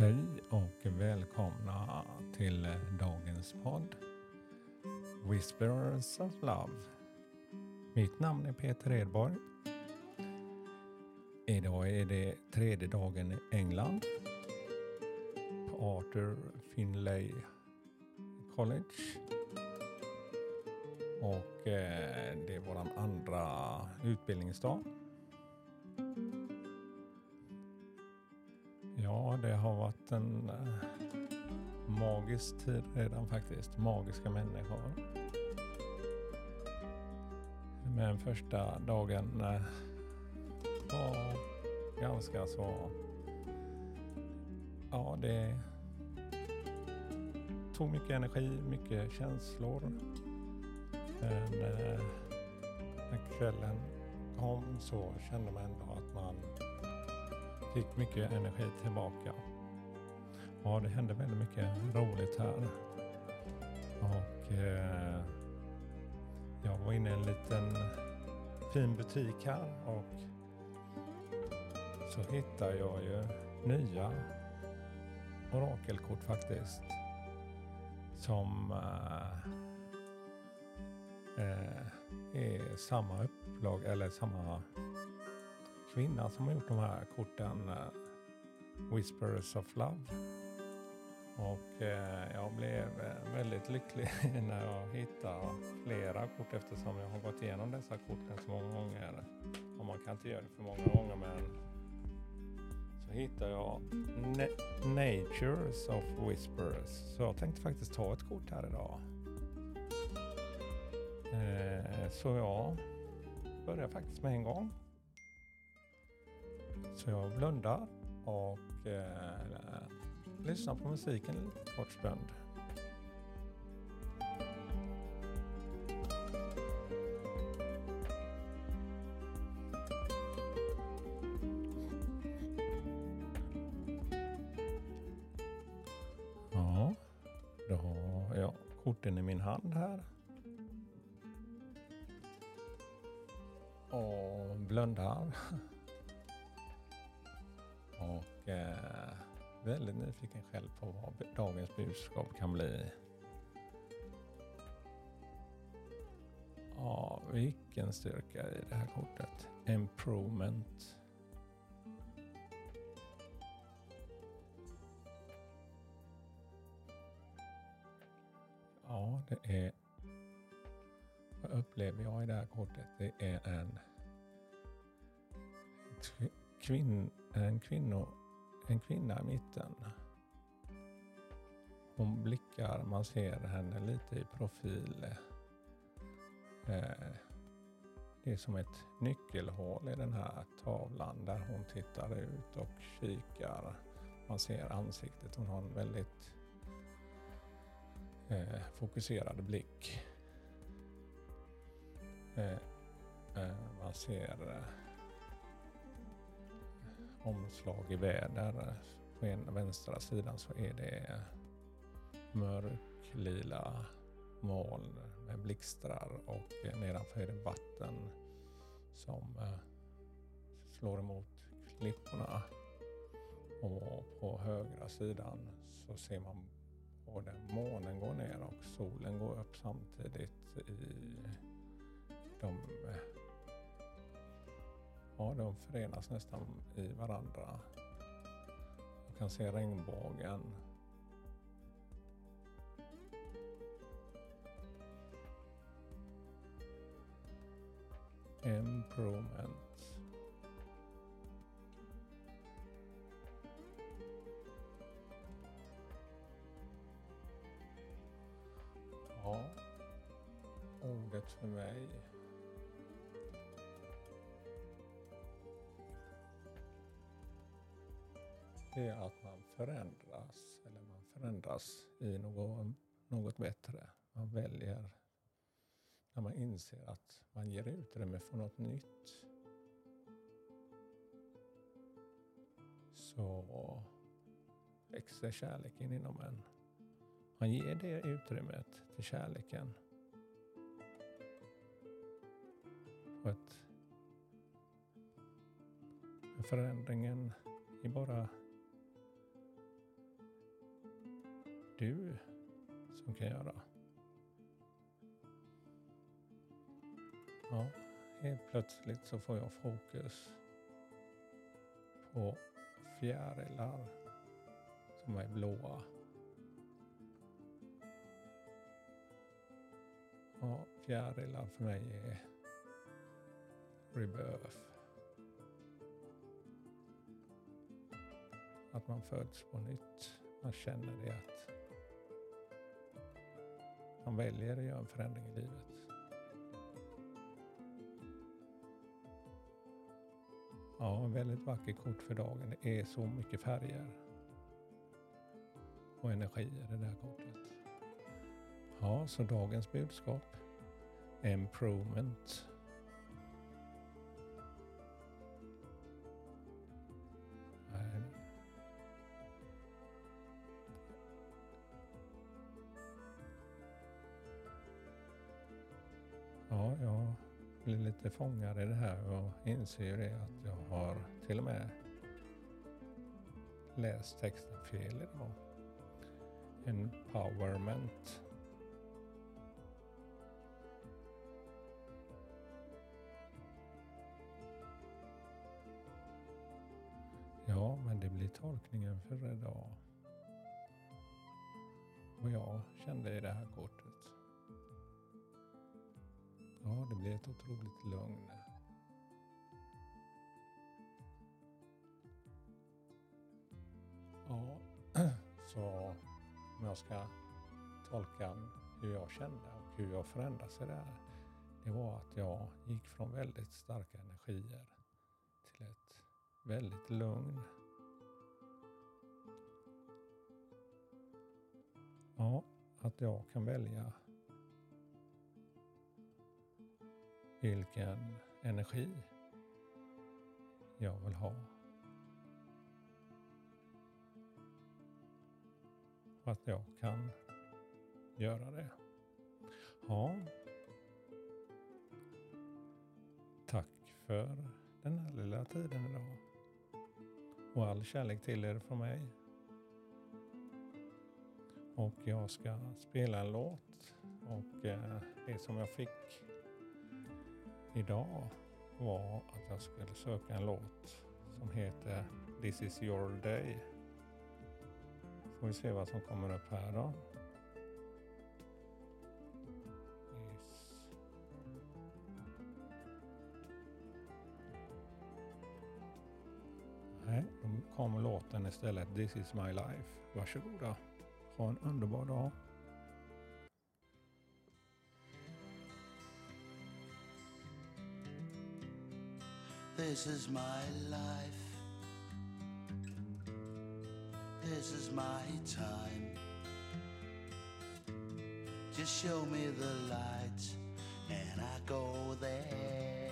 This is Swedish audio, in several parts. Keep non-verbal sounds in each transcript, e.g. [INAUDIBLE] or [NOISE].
Hej och välkomna till dagens podd Whisperers of Love. Mitt namn är Peter Edborg. Idag är det tredje dagen i England på Arthur Finlay College. Och eh, det är vår andra utbildningsdag. Ja, det har varit en eh, magisk tid redan faktiskt. Magiska människor. Men första dagen eh, var ganska så... Ja, det tog mycket energi, mycket känslor. Men eh, när kvällen kom så kände man ändå att man fick mycket energi tillbaka. Ja, det hände väldigt mycket roligt här. Och eh, jag var inne i en liten fin butik här och så hittade jag ju nya orakelkort faktiskt. Som eh, eh är samma upplag eller samma kvinna som har gjort de här korten. Eh, Whispers of Love. Och eh, jag blev eh, väldigt lycklig [LAUGHS] när jag hittade flera kort eftersom jag har gått igenom dessa korten så många gånger. Och man kan inte göra det för många gånger men så hittade jag Na Natures of Whispers. Så jag tänkte faktiskt ta ett kort här idag. Eh, så jag börjar faktiskt med en gång. Så jag blundar och eh, lyssnar på musiken en kort stund. Ja, då har jag korten i min hand här. Och blundar. [LAUGHS] väldigt nyfiken själv på vad dagens budskap kan bli. Ja, vilken styrka i det här kortet. Improvement. Ja, det är... Vad upplever jag i det här kortet? Det är en kvin, en, kvinno, en kvinna i mitten. Hon blickar, man ser henne lite i profil. Eh, det är som ett nyckelhål i den här tavlan där hon tittar ut och kikar. Man ser ansiktet. Hon har en väldigt eh, fokuserad blick. Eh, man ser omslag i väder. På ena vänstra sidan så är det mörklila moln med blixtrar och nedanför är det vatten som eh, slår emot klipporna. Och på högra sidan så ser man både månen gå ner och solen gå upp samtidigt i De förenas nästan i varandra. Jag kan se regnbågen. Improvement. Ja, ordet för mig det är att man förändras, eller man förändras i något, något bättre. Man väljer, när man inser att man ger utrymme för något nytt. Så växer kärleken inom en. Man ger det utrymmet till kärleken. På ett, förändringen är bara du som kan göra. Ja, helt plötsligt så får jag fokus på fjärilar som är blåa. Ja, fjärilar för mig är rebirth. Att man föds på nytt. Man känner det att man väljer att göra en förändring i livet. Ja, en väldigt vacker kort för dagen. Det är så mycket färger och energi i det där kortet. Ja, så dagens budskap. Improvement. Lite fångad i det här och inser det att jag har till och med läst texten fel idag. Empowerment. Ja, men det blir tolkningen för idag. Och jag kände i det här kortet. Ja, det blir ett otroligt lugn. Ja, [CLEARS THROAT] så om jag ska tolka hur jag kände och hur jag förändrades i det här. Det var att jag gick från väldigt starka energier till ett väldigt lugn. Ja, att jag kan välja vilken energi jag vill ha. Och att jag kan göra det. Ja. Tack för den här lilla tiden idag. Och all kärlek till er från mig. Och jag ska spela en låt och eh, det som jag fick idag var att jag skulle söka en låt som heter This is your day. Får vi se vad som kommer upp här då. Nej, då kommer låten istället This is my life. Varsågoda. Ha en underbar dag. This is my life. This is my time. Just show me the light and I go there.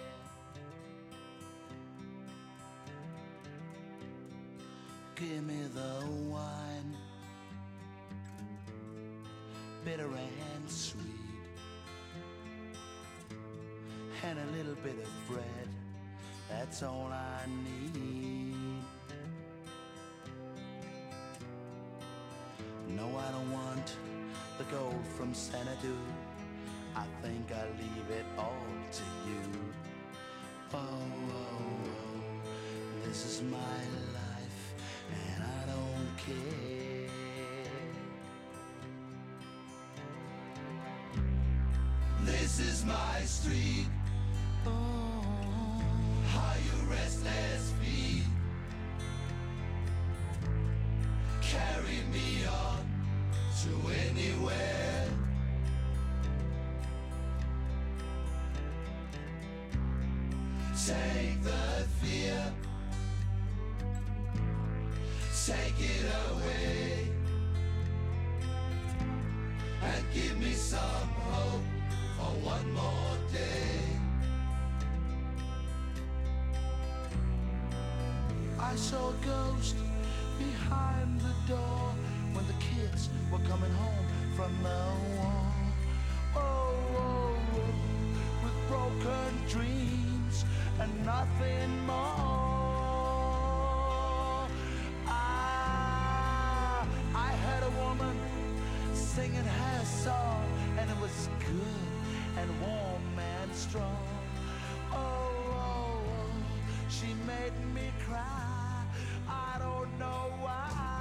Give me the wine, bitter and sweet, and a little bit of bread. That's all I need. No, I don't want the gold from Xanadu. I think I leave it all to you. Oh, oh, oh, this is my life, and I don't care. This is my street. Oh, restless feet? Carry me on to anywhere. Take the fear, take it away, and give me some hope for one more day. I saw a ghost behind the door when the kids were coming home from the war. Oh, oh, oh, with broken dreams and nothing more. Ah, I heard a woman singing her song, and it was good and warm and strong. Oh, oh, oh she made me cry. I don't know why.